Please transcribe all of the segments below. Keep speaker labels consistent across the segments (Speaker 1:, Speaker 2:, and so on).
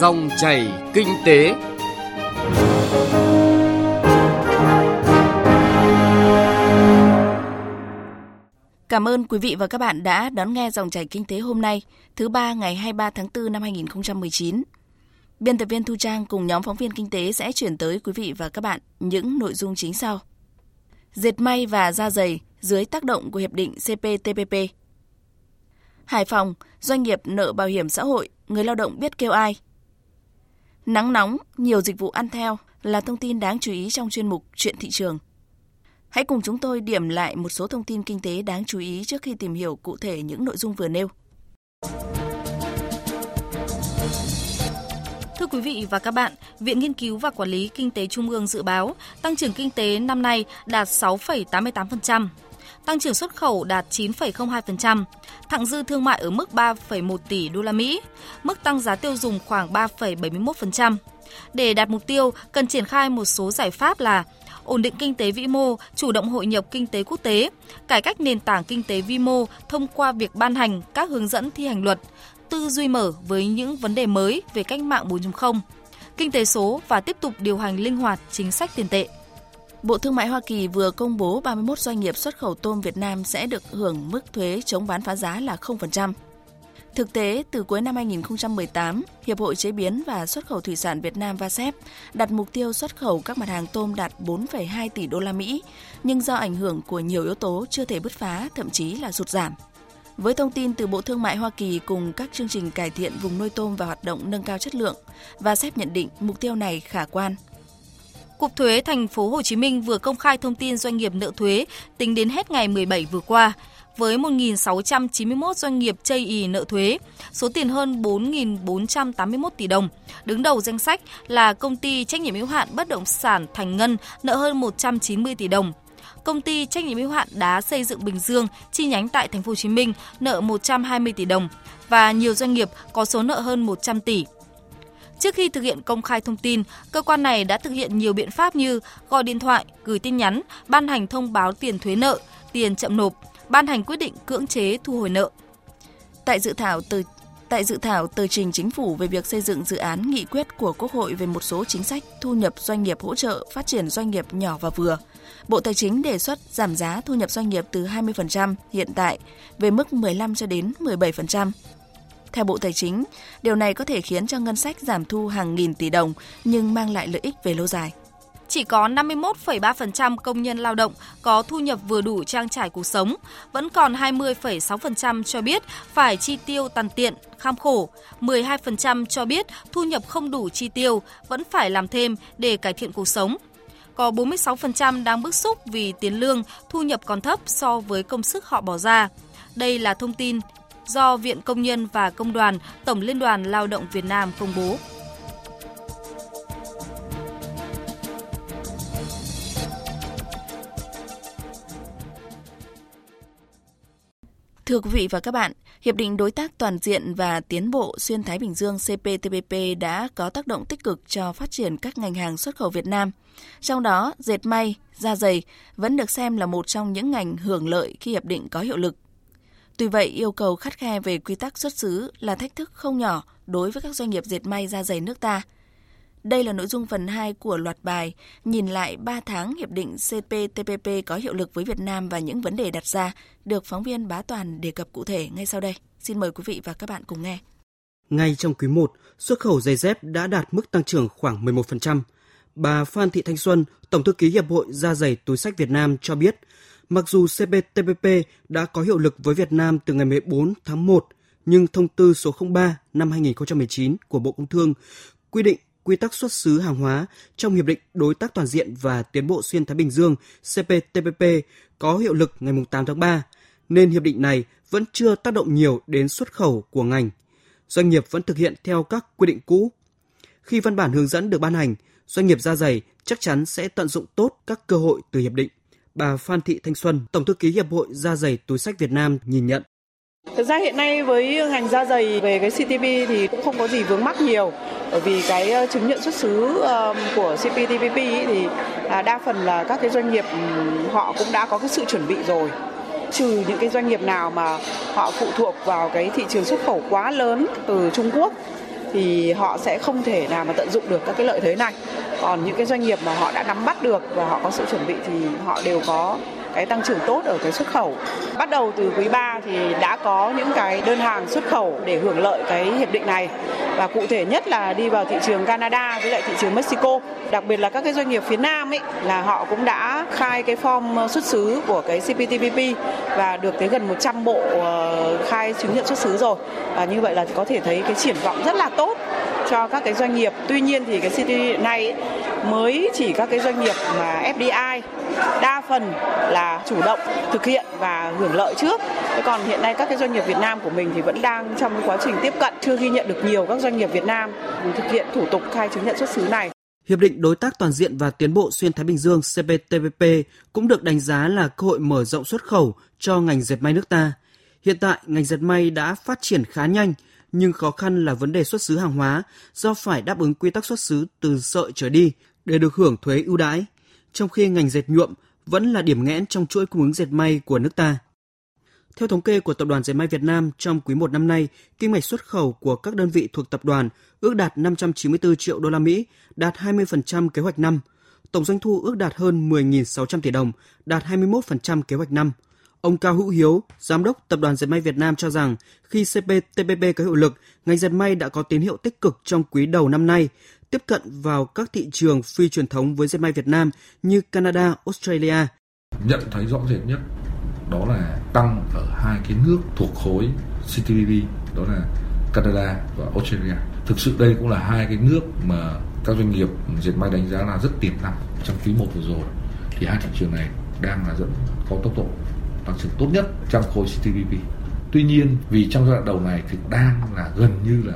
Speaker 1: Dòng chảy kinh tế.
Speaker 2: Cảm ơn quý vị và các bạn đã đón nghe dòng chảy kinh tế hôm nay, thứ ba ngày 23 tháng 4 năm 2019. Biên tập viên Thu Trang cùng nhóm phóng viên kinh tế sẽ chuyển tới quý vị và các bạn những nội dung chính sau. Dệt may và da dày dưới tác động của Hiệp định CPTPP. Hải Phòng, doanh nghiệp nợ bảo hiểm xã hội, người lao động biết kêu ai. Nắng nóng, nhiều dịch vụ ăn theo là thông tin đáng chú ý trong chuyên mục Chuyện thị trường. Hãy cùng chúng tôi điểm lại một số thông tin kinh tế đáng chú ý trước khi tìm hiểu cụ thể những nội dung vừa nêu. Thưa quý vị và các bạn, Viện Nghiên cứu và Quản lý Kinh tế Trung ương dự báo tăng trưởng kinh tế năm nay đạt 6,88%, tăng trưởng xuất khẩu đạt 9,02%, thặng dư thương mại ở mức 3,1 tỷ đô la Mỹ, mức tăng giá tiêu dùng khoảng 3,71%. Để đạt mục tiêu, cần triển khai một số giải pháp là ổn định kinh tế vĩ mô, chủ động hội nhập kinh tế quốc tế, cải cách nền tảng kinh tế vi mô thông qua việc ban hành các hướng dẫn thi hành luật, tư duy mở với những vấn đề mới về cách mạng 4.0, kinh tế số và tiếp tục điều hành linh hoạt chính sách tiền tệ. Bộ Thương mại Hoa Kỳ vừa công bố 31 doanh nghiệp xuất khẩu tôm Việt Nam sẽ được hưởng mức thuế chống bán phá giá là 0%. Thực tế, từ cuối năm 2018, Hiệp hội Chế biến và Xuất khẩu Thủy sản Việt Nam VASEP đặt mục tiêu xuất khẩu các mặt hàng tôm đạt 4,2 tỷ đô la Mỹ, nhưng do ảnh hưởng của nhiều yếu tố chưa thể bứt phá, thậm chí là sụt giảm. Với thông tin từ Bộ Thương mại Hoa Kỳ cùng các chương trình cải thiện vùng nuôi tôm và hoạt động nâng cao chất lượng, VASEP nhận định mục tiêu này khả quan. Cục Thuế thành phố Hồ Chí Minh vừa công khai thông tin doanh nghiệp nợ thuế tính đến hết ngày 17 vừa qua với 1.691 doanh nghiệp chây ý nợ thuế, số tiền hơn 4.481 tỷ đồng. Đứng đầu danh sách là công ty trách nhiệm hữu hạn bất động sản Thành Ngân nợ hơn 190 tỷ đồng. Công ty trách nhiệm hữu hạn đá xây dựng Bình Dương chi nhánh tại thành phố Hồ Chí Minh nợ 120 tỷ đồng và nhiều doanh nghiệp có số nợ hơn 100 tỷ. Trước khi thực hiện công khai thông tin, cơ quan này đã thực hiện nhiều biện pháp như gọi điện thoại, gửi tin nhắn, ban hành thông báo tiền thuế nợ, tiền chậm nộp, ban hành quyết định cưỡng chế thu hồi nợ. Tại dự thảo từ Tại dự thảo tờ trình chính phủ về việc xây dựng dự án nghị quyết của Quốc hội về một số chính sách thu nhập doanh nghiệp hỗ trợ phát triển doanh nghiệp nhỏ và vừa, Bộ Tài chính đề xuất giảm giá thu nhập doanh nghiệp từ 20% hiện tại về mức 15 cho đến 17%. Theo Bộ Tài chính, điều này có thể khiến cho ngân sách giảm thu hàng nghìn tỷ đồng nhưng mang lại lợi ích về lâu dài chỉ có 51,3% công nhân lao động có thu nhập vừa đủ trang trải cuộc sống, vẫn còn 20,6% cho biết phải chi tiêu tàn tiện, kham khổ, 12% cho biết thu nhập không đủ chi tiêu, vẫn phải làm thêm để cải thiện cuộc sống. Có 46% đang bức xúc vì tiền lương, thu nhập còn thấp so với công sức họ bỏ ra. Đây là thông tin do Viện Công nhân và Công đoàn Tổng Liên đoàn Lao động Việt Nam công bố. Thưa quý vị và các bạn, Hiệp định Đối tác Toàn diện và Tiến bộ Xuyên Thái Bình Dương CPTPP đã có tác động tích cực cho phát triển các ngành hàng xuất khẩu Việt Nam. Trong đó, dệt may, da dày vẫn được xem là một trong những ngành hưởng lợi khi hiệp định có hiệu lực. Tuy vậy, yêu cầu khắt khe về quy tắc xuất xứ là thách thức không nhỏ đối với các doanh nghiệp dệt may da dày nước ta – đây là nội dung phần 2 của loạt bài nhìn lại 3 tháng hiệp định CPTPP có hiệu lực với Việt Nam và những vấn đề đặt ra được phóng viên Bá Toàn đề cập cụ thể ngay sau đây. Xin mời quý vị và các bạn cùng nghe.
Speaker 3: Ngay trong quý 1, xuất khẩu giày dép đã đạt mức tăng trưởng khoảng 11%. Bà Phan Thị Thanh Xuân, Tổng thư ký Hiệp hội Da giày túi sách Việt Nam cho biết, mặc dù CPTPP đã có hiệu lực với Việt Nam từ ngày 14 tháng 1, nhưng thông tư số 03 năm 2019 của Bộ Công Thương quy định quy tắc xuất xứ hàng hóa trong Hiệp định Đối tác Toàn diện và Tiến bộ Xuyên Thái Bình Dương CPTPP có hiệu lực ngày 8 tháng 3, nên hiệp định này vẫn chưa tác động nhiều đến xuất khẩu của ngành. Doanh nghiệp vẫn thực hiện theo các quy định cũ. Khi văn bản hướng dẫn được ban hành, doanh nghiệp da dày chắc chắn sẽ tận dụng tốt các cơ hội từ hiệp định. Bà Phan Thị Thanh Xuân, Tổng thư ký Hiệp hội Da dày túi sách Việt Nam nhìn nhận.
Speaker 4: Thực ra hiện nay với ngành da dày về cái CTP thì cũng không có gì vướng mắc nhiều bởi vì cái ờ, chứng nhận xuất xứ ờ, của CPTPP thì à, đa phần là các cái doanh nghiệp họ cũng đã có cái sự chuẩn bị rồi trừ những cái doanh nghiệp nào mà họ phụ thuộc vào cái thị trường xuất khẩu quá lớn từ Trung Quốc thì họ sẽ không thể nào mà tận dụng được các cái lợi thế này. Còn những cái doanh nghiệp mà họ đã nắm bắt được và họ có sự chuẩn bị thì họ đều có cái tăng trưởng tốt ở cái xuất khẩu. Bắt đầu từ quý 3 thì đã có những cái đơn hàng xuất khẩu để hưởng lợi cái hiệp định này và cụ thể nhất là đi vào thị trường Canada với lại thị trường Mexico. Đặc biệt là các cái doanh nghiệp phía Nam ấy, là họ cũng đã khai cái form ờ, xuất xứ của cái CPTPP và được tới gần 100 bộ ờ, khai chứng nhận xuất xứ rồi. Và như vậy là có thể thấy cái triển vọng rất là tốt cho các cái doanh nghiệp. Tuy nhiên thì cái CPTPP hiện nay ấy, mới chỉ các cái doanh nghiệp mà FDI đa phần là chủ động thực hiện và hưởng lợi trước. Thế còn hiện nay các cái doanh nghiệp Việt Nam của mình thì vẫn đang trong quá trình tiếp cận, chưa ghi nhận được nhiều các doanh nghiệp Việt Nam thực hiện thủ tục khai chứng nhận xuất xứ này.
Speaker 3: Hiệp định Đối tác Toàn diện và Tiến bộ Xuyên Thái Bình Dương CPTPP cũng được đánh giá là cơ hội mở rộng xuất khẩu cho ngành dệt may nước ta. Hiện tại, ngành dệt may đã phát triển khá nhanh, nhưng khó khăn là vấn đề xuất xứ hàng hóa do phải đáp ứng quy tắc xuất xứ từ sợi trở đi để được hưởng thuế ưu đãi, trong khi ngành dệt nhuộm vẫn là điểm nghẽn trong chuỗi cung ứng dệt may của nước ta. Theo thống kê của Tập đoàn Dệt may Việt Nam, trong quý 1 năm nay, kinh mạch xuất khẩu của các đơn vị thuộc tập đoàn ước đạt 594 triệu đô la Mỹ, đạt 20% kế hoạch năm. Tổng doanh thu ước đạt hơn 10.600 tỷ đồng, đạt 21% kế hoạch năm. Ông Cao Hữu Hiếu, Giám đốc Tập đoàn Dệt may Việt Nam cho rằng khi CPTPP có hiệu lực, ngành dệt may đã có tín hiệu tích cực trong quý đầu năm nay, tiếp cận vào các thị trường phi truyền thống với dệt may Việt Nam như Canada, Australia.
Speaker 5: Nhận thấy rõ rệt nhất đó là tăng ở hai cái nước thuộc khối CTPP đó là Canada và Australia. Thực sự đây cũng là hai cái nước mà các doanh nghiệp dệt may đánh giá là rất tiềm năng trong quý 1 vừa rồi. Thì hai thị trường này đang là dẫn có tốc độ tăng trưởng tốt nhất trong khối CTPP. Tuy nhiên vì trong giai đoạn đầu này thì đang là gần như là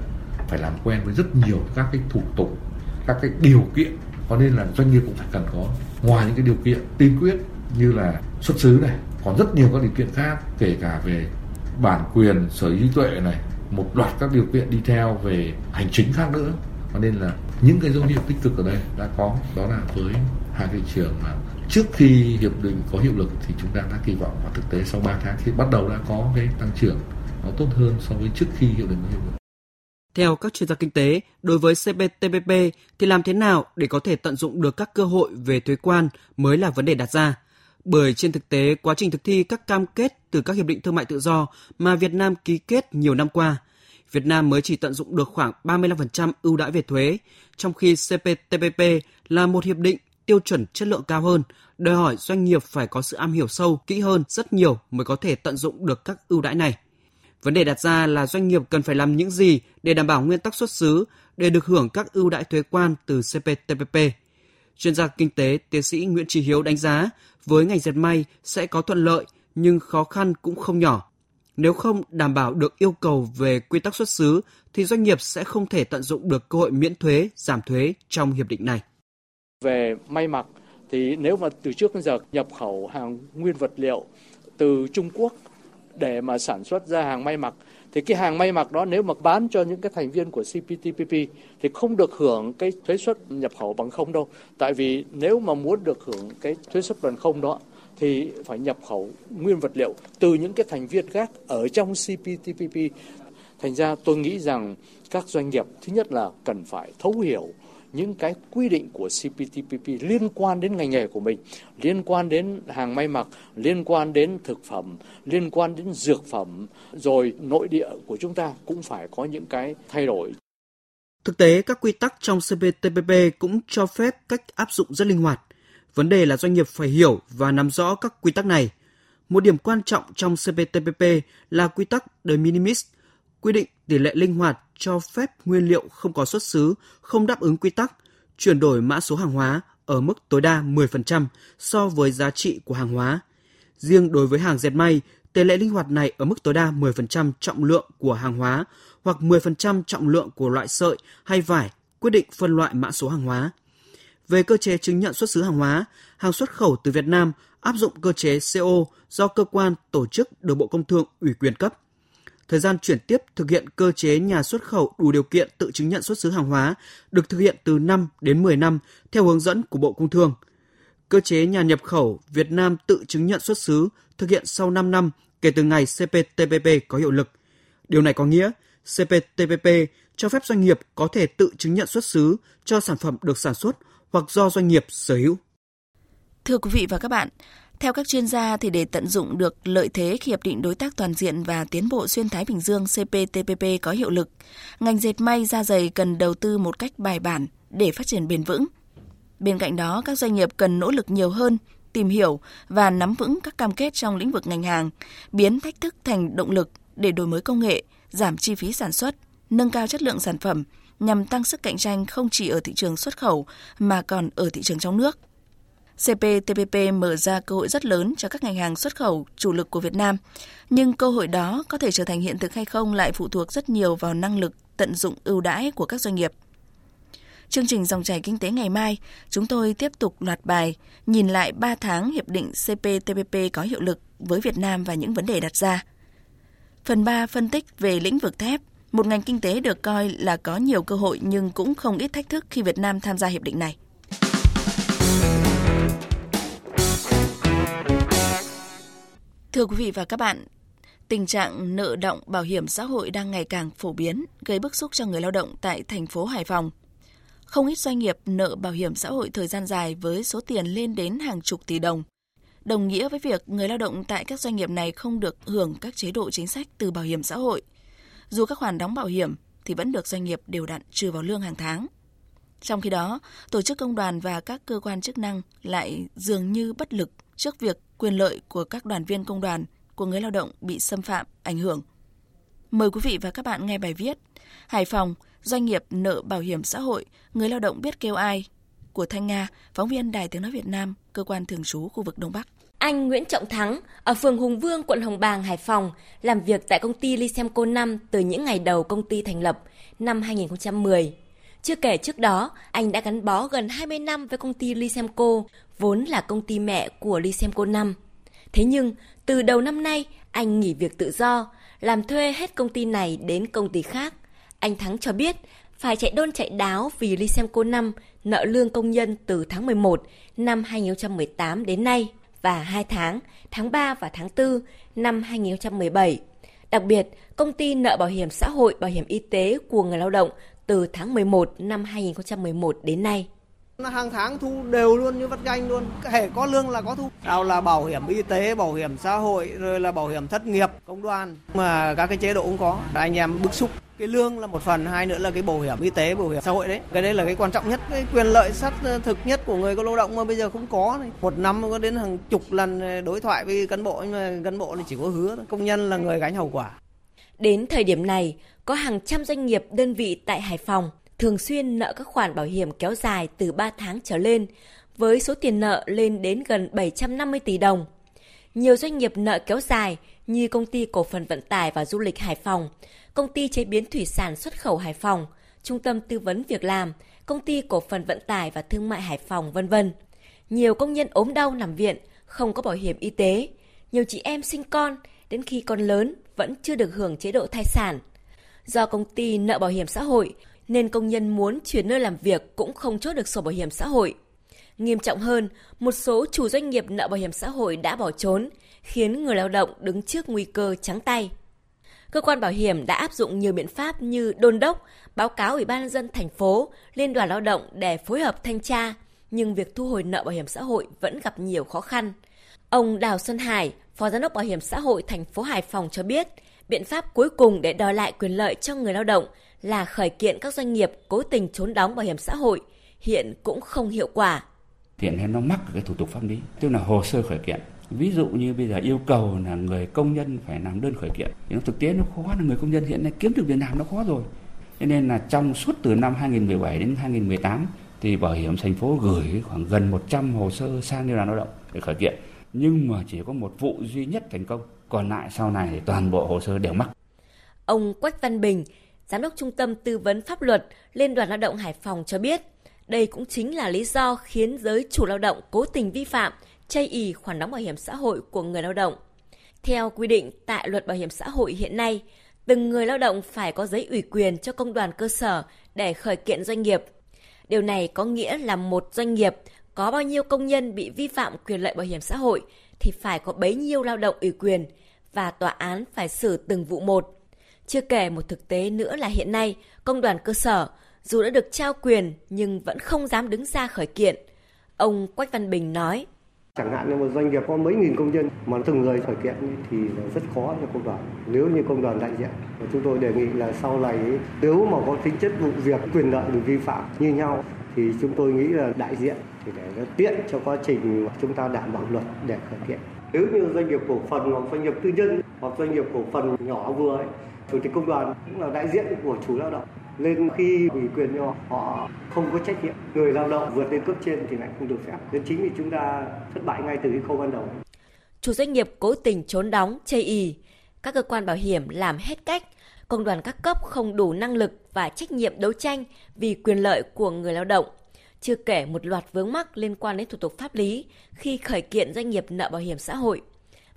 Speaker 5: phải làm quen với rất nhiều các cái thủ tục, các cái điều kiện cho nên là doanh nghiệp cũng phải cần có ngoài những cái điều kiện tiên quyết như là xuất xứ này còn rất nhiều các điều kiện khác kể cả về bản quyền sở hữu tuệ này một loạt các điều kiện đi theo về hành chính khác nữa cho nên là những cái dấu hiệu tích cực ở đây đã có đó là với hai thị trường mà trước khi hiệp định có hiệu lực thì chúng ta đã kỳ vọng và thực tế sau 3 tháng thì bắt đầu đã có cái tăng trưởng nó tốt hơn so với trước khi hiệp định có hiệu lực.
Speaker 3: Theo các chuyên gia kinh tế, đối với CPTPP thì làm thế nào để có thể tận dụng được các cơ hội về thuế quan mới là vấn đề đặt ra. Bởi trên thực tế, quá trình thực thi các cam kết từ các hiệp định thương mại tự do mà Việt Nam ký kết nhiều năm qua, Việt Nam mới chỉ tận dụng được khoảng 35% ưu đãi về thuế, trong khi CPTPP là một hiệp định tiêu chuẩn chất lượng cao hơn, đòi hỏi doanh nghiệp phải có sự am hiểu sâu, kỹ hơn rất nhiều mới có thể tận dụng được các ưu đãi này. Vấn đề đặt ra là doanh nghiệp cần phải làm những gì để đảm bảo nguyên tắc xuất xứ để được hưởng các ưu đãi thuế quan từ CPTPP. Chuyên gia kinh tế tiến sĩ Nguyễn Trí Hiếu đánh giá với ngành dệt may sẽ có thuận lợi nhưng khó khăn cũng không nhỏ. Nếu không đảm bảo được yêu cầu về quy tắc xuất xứ thì doanh nghiệp sẽ không thể tận dụng được cơ hội miễn thuế, giảm thuế trong hiệp định này.
Speaker 6: Về may mặc thì nếu mà từ trước đến giờ nhập khẩu hàng nguyên vật liệu từ Trung Quốc để mà sản xuất ra hàng may mặc, thì cái hàng may mặc đó nếu mà bán cho những cái thành viên của CPTPP thì không được hưởng cái thuế suất nhập khẩu bằng không đâu. Tại vì nếu mà muốn được hưởng cái thuế suất bằng không đó thì phải nhập khẩu nguyên vật liệu từ những cái thành viên khác ở trong CPTPP. Thành ra tôi nghĩ rằng các doanh nghiệp, thứ nhất là cần phải thấu hiểu những cái quy định của CPTPP liên quan đến ngành nghề của mình, liên quan đến hàng may mặc, liên quan đến thực phẩm, liên quan đến dược phẩm, rồi nội địa của chúng ta cũng phải có những cái thay đổi.
Speaker 3: Thực tế, các quy tắc trong CPTPP cũng cho phép cách áp dụng rất linh hoạt. Vấn đề là doanh nghiệp phải hiểu và nắm rõ các quy tắc này. Một điểm quan trọng trong CPTPP là quy tắc de minimis, quy định tỷ lệ linh hoạt cho phép nguyên liệu không có xuất xứ, không đáp ứng quy tắc, chuyển đổi mã số hàng hóa ở mức tối đa 10% so với giá trị của hàng hóa. Riêng đối với hàng dệt may, tỷ lệ linh hoạt này ở mức tối đa 10% trọng lượng của hàng hóa hoặc 10% trọng lượng của loại sợi hay vải quyết định phân loại mã số hàng hóa. Về cơ chế chứng nhận xuất xứ hàng hóa, hàng xuất khẩu từ Việt Nam áp dụng cơ chế CO do cơ quan tổ chức được Bộ Công Thương ủy quyền cấp thời gian chuyển tiếp thực hiện cơ chế nhà xuất khẩu đủ điều kiện tự chứng nhận xuất xứ hàng hóa được thực hiện từ 5 đến 10 năm theo hướng dẫn của Bộ Công Thương. Cơ chế nhà nhập khẩu Việt Nam tự chứng nhận xuất xứ thực hiện sau 5 năm kể từ ngày CPTPP có hiệu lực. Điều này có nghĩa CPTPP cho phép doanh nghiệp có thể tự chứng nhận xuất xứ cho sản phẩm được sản xuất hoặc do doanh nghiệp sở hữu.
Speaker 2: Thưa quý vị và các bạn, theo các chuyên gia thì để tận dụng được lợi thế khi hiệp định đối tác toàn diện và tiến bộ xuyên Thái Bình Dương CPTPP có hiệu lực, ngành dệt may da dày cần đầu tư một cách bài bản để phát triển bền vững. Bên cạnh đó, các doanh nghiệp cần nỗ lực nhiều hơn, tìm hiểu và nắm vững các cam kết trong lĩnh vực ngành hàng, biến thách thức thành động lực để đổi mới công nghệ, giảm chi phí sản xuất, nâng cao chất lượng sản phẩm nhằm tăng sức cạnh tranh không chỉ ở thị trường xuất khẩu mà còn ở thị trường trong nước. CPTPP mở ra cơ hội rất lớn cho các ngành hàng xuất khẩu chủ lực của Việt Nam, nhưng cơ hội đó có thể trở thành hiện thực hay không lại phụ thuộc rất nhiều vào năng lực tận dụng ưu đãi của các doanh nghiệp. Chương trình Dòng chảy Kinh tế ngày mai, chúng tôi tiếp tục loạt bài nhìn lại 3 tháng Hiệp định CPTPP có hiệu lực với Việt Nam và những vấn đề đặt ra. Phần 3 phân tích về lĩnh vực thép, một ngành kinh tế được coi là có nhiều cơ hội nhưng cũng không ít thách thức khi Việt Nam tham gia hiệp định này. Thưa quý vị và các bạn, tình trạng nợ động bảo hiểm xã hội đang ngày càng phổ biến, gây bức xúc cho người lao động tại thành phố Hải Phòng. Không ít doanh nghiệp nợ bảo hiểm xã hội thời gian dài với số tiền lên đến hàng chục tỷ đồng. Đồng nghĩa với việc người lao động tại các doanh nghiệp này không được hưởng các chế độ chính sách từ bảo hiểm xã hội. Dù các khoản đóng bảo hiểm thì vẫn được doanh nghiệp đều đặn trừ vào lương hàng tháng. Trong khi đó, tổ chức công đoàn và các cơ quan chức năng lại dường như bất lực trước việc quyền lợi của các đoàn viên công đoàn, của người lao động bị xâm phạm, ảnh hưởng. Mời quý vị và các bạn nghe bài viết Hải Phòng, doanh nghiệp nợ bảo hiểm xã hội, người lao động biết kêu ai của Thanh Nga, phóng viên Đài Tiếng Nói Việt Nam, cơ quan thường trú khu vực Đông Bắc.
Speaker 7: Anh Nguyễn Trọng Thắng ở phường Hùng Vương, quận Hồng Bàng, Hải Phòng làm việc tại công ty Lysemco 5 từ những ngày đầu công ty thành lập năm 2010. Chưa kể trước đó, anh đã gắn bó gần 20 năm với công ty Lysemco, vốn là công ty mẹ của Lysenko 5. Thế nhưng, từ đầu năm nay, anh nghỉ việc tự do, làm thuê hết công ty này đến công ty khác. Anh Thắng cho biết, phải chạy đôn chạy đáo vì Lysenko 5 nợ lương công nhân từ tháng 11 năm 2018 đến nay và 2 tháng, tháng 3 và tháng 4 năm 2017. Đặc biệt, công ty nợ bảo hiểm xã hội, bảo hiểm y tế của người lao động từ tháng 11 năm 2011 đến nay
Speaker 8: hàng tháng thu đều luôn như vắt ganh luôn. Hệ có lương là có thu. Nào là bảo hiểm y tế, bảo hiểm xã hội, rồi là bảo hiểm thất nghiệp, công đoàn. Mà các cái chế độ cũng có. Anh em bức xúc. Cái lương là một phần, hai nữa là cái bảo hiểm y tế, bảo hiểm xã hội đấy. Cái đấy là cái quan trọng nhất, cái quyền lợi sát thực nhất của người có lao động mà bây giờ không có này. một năm có đến hàng chục lần đối thoại với cán bộ, nhưng mà cán bộ thì chỉ có hứa công nhân là người gánh hậu quả.
Speaker 7: Đến thời điểm này, có hàng trăm doanh nghiệp, đơn vị tại Hải Phòng thường xuyên nợ các khoản bảo hiểm kéo dài từ 3 tháng trở lên, với số tiền nợ lên đến gần 750 tỷ đồng. Nhiều doanh nghiệp nợ kéo dài như công ty cổ phần vận tải và du lịch Hải Phòng, công ty chế biến thủy sản xuất khẩu Hải Phòng, trung tâm tư vấn việc làm, công ty cổ phần vận tải và thương mại Hải Phòng vân vân. Nhiều công nhân ốm đau nằm viện, không có bảo hiểm y tế. Nhiều chị em sinh con, đến khi con lớn vẫn chưa được hưởng chế độ thai sản. Do công ty nợ bảo hiểm xã hội, nên công nhân muốn chuyển nơi làm việc cũng không chốt được sổ bảo hiểm xã hội. Nghiêm trọng hơn, một số chủ doanh nghiệp nợ bảo hiểm xã hội đã bỏ trốn, khiến người lao động đứng trước nguy cơ trắng tay. Cơ quan bảo hiểm đã áp dụng nhiều biện pháp như đôn đốc, báo cáo Ủy ban nhân dân thành phố, Liên đoàn Lao động để phối hợp thanh tra, nhưng việc thu hồi nợ bảo hiểm xã hội vẫn gặp nhiều khó khăn. Ông Đào Xuân Hải, Phó Giám đốc Bảo hiểm xã hội thành phố Hải Phòng cho biết, biện pháp cuối cùng để đòi lại quyền lợi cho người lao động là khởi kiện các doanh nghiệp cố tình trốn đóng bảo hiểm xã hội hiện cũng không hiệu quả.
Speaker 9: Hiện nay nó mắc cái thủ tục pháp lý, tức là hồ sơ khởi kiện. Ví dụ như bây giờ yêu cầu là người công nhân phải làm đơn khởi kiện. Thì nó thực tế nó khó là người công nhân hiện nay kiếm được việc làm nó khó rồi. Cho nên là trong suốt từ năm 2017 đến 2018 thì bảo hiểm thành phố gửi khoảng gần 100 hồ sơ sang Liên đoàn Lao động để khởi kiện. Nhưng mà chỉ có một vụ duy nhất thành công. Còn lại sau này thì toàn bộ hồ sơ đều mắc.
Speaker 7: Ông Quách Văn Bình, Giám đốc Trung tâm Tư vấn Pháp luật Liên đoàn Lao động Hải Phòng cho biết, đây cũng chính là lý do khiến giới chủ lao động cố tình vi phạm, chây ý khoản đóng bảo hiểm xã hội của người lao động. Theo quy định tại luật bảo hiểm xã hội hiện nay, từng người lao động phải có giấy ủy quyền cho công đoàn cơ sở để khởi kiện doanh nghiệp. Điều này có nghĩa là một doanh nghiệp có bao nhiêu công nhân bị vi phạm quyền lợi bảo hiểm xã hội thì phải có bấy nhiêu lao động ủy quyền và tòa án phải xử từng vụ một. Chưa kể một thực tế nữa là hiện nay, công đoàn cơ sở dù đã được trao quyền nhưng vẫn không dám đứng ra khởi kiện. Ông Quách Văn Bình nói.
Speaker 10: Chẳng hạn như một doanh nghiệp có mấy nghìn công nhân mà từng người khởi kiện thì rất khó cho công đoàn. Nếu như công đoàn đại diện, chúng tôi đề nghị là sau này nếu mà có tính chất vụ việc quyền lợi bị vi phạm như nhau thì chúng tôi nghĩ là đại diện thì để nó tiện cho quá trình chúng ta đảm bảo luật để khởi kiện. Nếu như doanh nghiệp cổ phần hoặc doanh nghiệp tư nhân hoặc doanh nghiệp cổ phần nhỏ vừa ấy, chủ tịch công đoàn cũng là đại diện của chủ lao động. Nên khi ủy quyền cho họ không có trách nhiệm người lao động vượt lên cấp trên thì lại không được phép. Nên chính vì chúng ta thất bại ngay từ cái khâu ban đầu.
Speaker 7: Chủ doanh nghiệp cố tình trốn đóng chây ý; các cơ quan bảo hiểm làm hết cách. Công đoàn các cấp không đủ năng lực và trách nhiệm đấu tranh vì quyền lợi của người lao động. Chưa kể một loạt vướng mắc liên quan đến thủ tục pháp lý khi khởi kiện doanh nghiệp nợ bảo hiểm xã hội.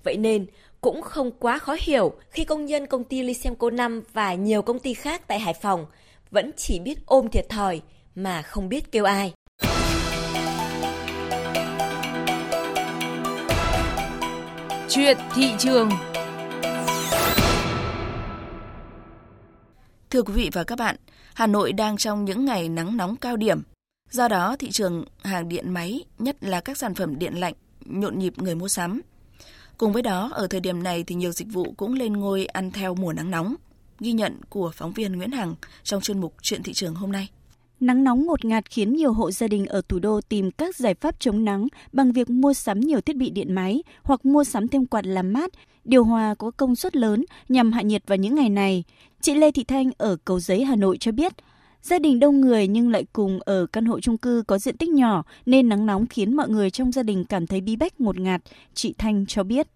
Speaker 7: Vậy nên, cũng không quá khó hiểu khi công nhân công ty Lysemco 5 và nhiều công ty khác tại Hải Phòng vẫn chỉ biết ôm thiệt thòi mà không biết kêu ai.
Speaker 2: Chuyện thị trường Thưa quý vị và các bạn, Hà Nội đang trong những ngày nắng nóng cao điểm. Do đó, thị trường hàng điện máy, nhất là các sản phẩm điện lạnh, nhộn nhịp người mua sắm. Cùng với đó, ở thời điểm này thì nhiều dịch vụ cũng lên ngôi ăn theo mùa nắng nóng. Ghi nhận của phóng viên Nguyễn Hằng trong chuyên mục Chuyện thị trường hôm nay.
Speaker 11: Nắng nóng ngột ngạt khiến nhiều hộ gia đình ở thủ đô tìm các giải pháp chống nắng bằng việc mua sắm nhiều thiết bị điện máy hoặc mua sắm thêm quạt làm mát, điều hòa có công suất lớn nhằm hạ nhiệt vào những ngày này. Chị Lê Thị Thanh ở Cầu Giấy, Hà Nội cho biết, gia đình đông người nhưng lại cùng ở căn hộ chung cư có diện tích nhỏ nên nắng nóng khiến mọi người trong gia đình cảm thấy bí bách ngột ngạt, chị Thanh cho biết.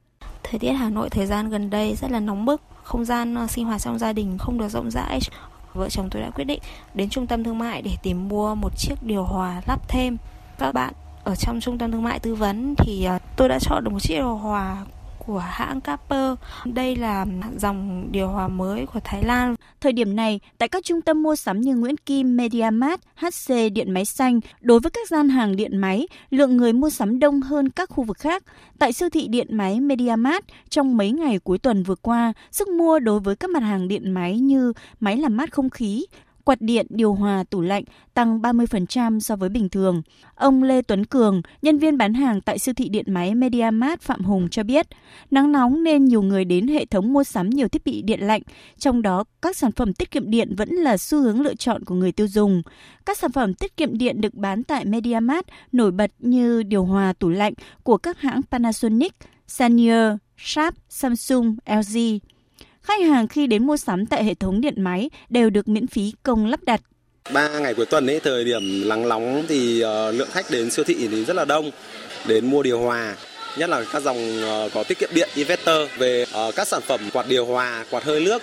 Speaker 12: Thời tiết Hà Nội thời gian gần đây rất là nóng bức, không gian ờ, sinh hoạt trong gia đình không được rộng rãi. Vợ chồng tôi đã quyết định đến trung tâm thương mại để tìm mua một chiếc điều hòa lắp thêm. Các bạn ở trong trung tâm thương mại tư vấn thì ờ, tôi đã chọn được một chiếc điều hòa của hãng Capper. Đây là dòng điều hòa mới của Thái Lan.
Speaker 11: Thời điểm này, tại các trung tâm mua sắm như Nguyễn Kim, MediaMart, HC Điện Máy Xanh, đối với các gian hàng điện máy, lượng người mua sắm đông hơn các khu vực khác. Tại siêu thị điện máy MediaMart, trong mấy ngày cuối tuần vừa qua, sức mua đối với các mặt hàng điện máy như máy làm mát không khí, quạt điện, điều hòa, tủ lạnh tăng 30% so với bình thường. Ông Lê Tuấn Cường, nhân viên bán hàng tại siêu thị điện máy MediaMart Phạm Hùng cho biết, nắng nóng nên nhiều người đến hệ thống mua sắm nhiều thiết bị điện lạnh, trong đó các sản phẩm tiết kiệm điện vẫn là xu hướng lựa chọn của người tiêu dùng. Các sản phẩm tiết kiệm điện được bán tại MediaMart nổi bật như điều hòa, tủ lạnh của các hãng Panasonic, Sanyo, Sharp, Samsung, LG. Khách hàng khi đến mua sắm tại hệ thống điện máy đều được miễn phí công lắp đặt.
Speaker 13: Ba ngày cuối tuần ấy, thời điểm nắng nóng thì uh, lượng khách đến siêu thị thì rất là đông, đến mua điều hòa, nhất là các dòng ờ, có tiết kiệm điện inverter về ờ, các sản phẩm quạt điều hòa, quạt hơi nước,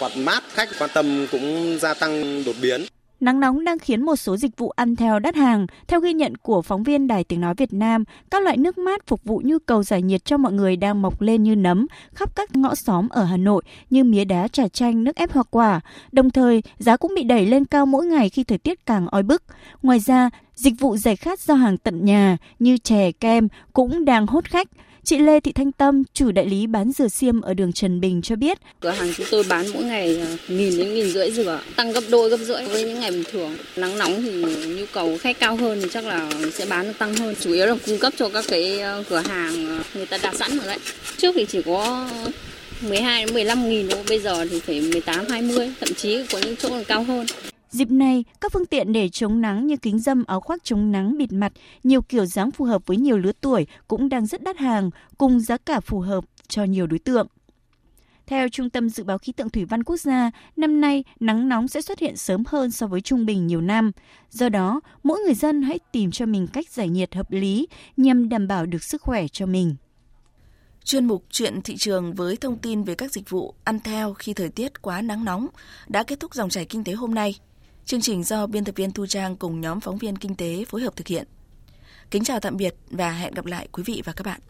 Speaker 13: quạt mát khách quan tâm cũng gia tăng đột biến.
Speaker 11: Nắng nóng đang khiến một số dịch vụ ăn theo đắt hàng. Theo ghi nhận của phóng viên Đài Tiếng Nói Việt Nam, các loại nước mát phục vụ nhu cầu giải nhiệt cho mọi người đang mọc lên như nấm khắp các ngõ xóm ở Hà Nội như mía đá, trà chanh, nước ép hoa quả. Đồng thời, giá cũng bị đẩy lên cao mỗi ngày khi thời tiết càng oi bức. Ngoài ra, dịch vụ giải khát giao hàng tận nhà như chè, kem cũng đang hốt khách. Chị Lê Thị Thanh Tâm, chủ đại lý bán dừa xiêm ở đường Trần Bình cho biết.
Speaker 14: Cửa hàng chúng tôi bán mỗi ngày à, nghìn đến nghìn rưỡi dừa, tăng gấp đôi gấp rưỡi với những ngày bình thường. Nắng nóng thì nhu cầu khách cao hơn thì chắc là sẽ bán tăng hơn. Chủ yếu là cung cấp cho các cái à, cửa hàng à, người ta đặt sẵn rồi đấy. Trước thì chỉ có 12 đến 15 nghìn thôi, bây giờ thì phải 18, 20, thậm chí có những chỗ còn cao hơn.
Speaker 11: Dịp này, các phương tiện để chống nắng như kính dâm, áo khoác chống nắng, bịt mặt, nhiều kiểu dáng phù hợp với nhiều lứa tuổi cũng đang rất đắt hàng, cùng giá cả phù hợp cho nhiều đối tượng. Theo Trung tâm Dự báo Khí tượng Thủy văn Quốc gia, năm nay nắng nóng sẽ xuất hiện sớm hơn so với trung bình nhiều năm. Do đó, mỗi người dân hãy tìm cho mình cách giải nhiệt hợp lý nhằm đảm bảo được sức khỏe cho mình.
Speaker 2: Chuyên mục Chuyện thị trường với thông tin về các dịch vụ ăn theo khi thời tiết quá nắng nóng đã kết thúc dòng chảy kinh tế hôm nay. Chương trình do biên tập viên Thu Trang cùng nhóm phóng viên kinh tế phối hợp thực hiện. Kính chào tạm biệt và hẹn gặp lại quý vị và các bạn.